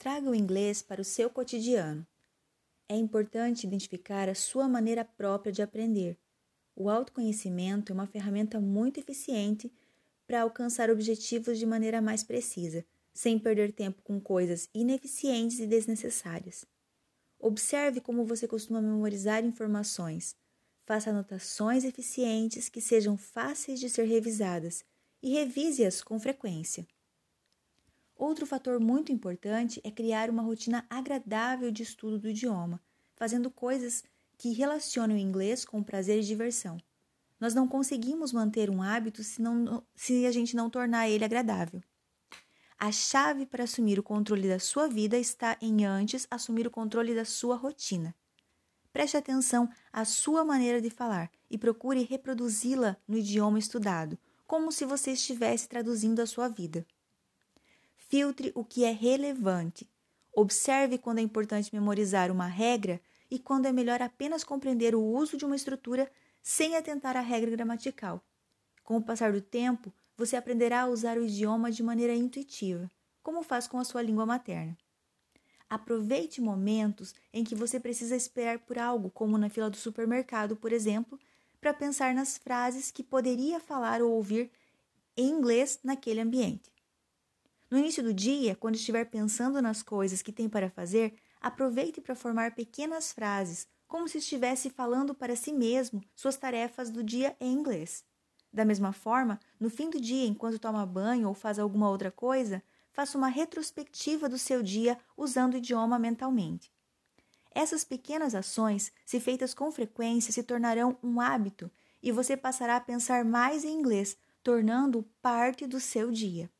Traga o inglês para o seu cotidiano. É importante identificar a sua maneira própria de aprender. O autoconhecimento é uma ferramenta muito eficiente para alcançar objetivos de maneira mais precisa, sem perder tempo com coisas ineficientes e desnecessárias. Observe como você costuma memorizar informações. Faça anotações eficientes que sejam fáceis de ser revisadas e revise-as com frequência. Outro fator muito importante é criar uma rotina agradável de estudo do idioma, fazendo coisas que relacionem o inglês com prazer e diversão. Nós não conseguimos manter um hábito se, não, se a gente não tornar ele agradável. A chave para assumir o controle da sua vida está em antes assumir o controle da sua rotina. Preste atenção à sua maneira de falar e procure reproduzi-la no idioma estudado, como se você estivesse traduzindo a sua vida. Filtre o que é relevante. Observe quando é importante memorizar uma regra e quando é melhor apenas compreender o uso de uma estrutura sem atentar à regra gramatical. Com o passar do tempo, você aprenderá a usar o idioma de maneira intuitiva, como faz com a sua língua materna. Aproveite momentos em que você precisa esperar por algo, como na fila do supermercado, por exemplo, para pensar nas frases que poderia falar ou ouvir em inglês naquele ambiente. No início do dia, quando estiver pensando nas coisas que tem para fazer, aproveite para formar pequenas frases, como se estivesse falando para si mesmo suas tarefas do dia em inglês. Da mesma forma, no fim do dia, enquanto toma banho ou faz alguma outra coisa, faça uma retrospectiva do seu dia usando o idioma mentalmente. Essas pequenas ações, se feitas com frequência, se tornarão um hábito e você passará a pensar mais em inglês, tornando-o parte do seu dia.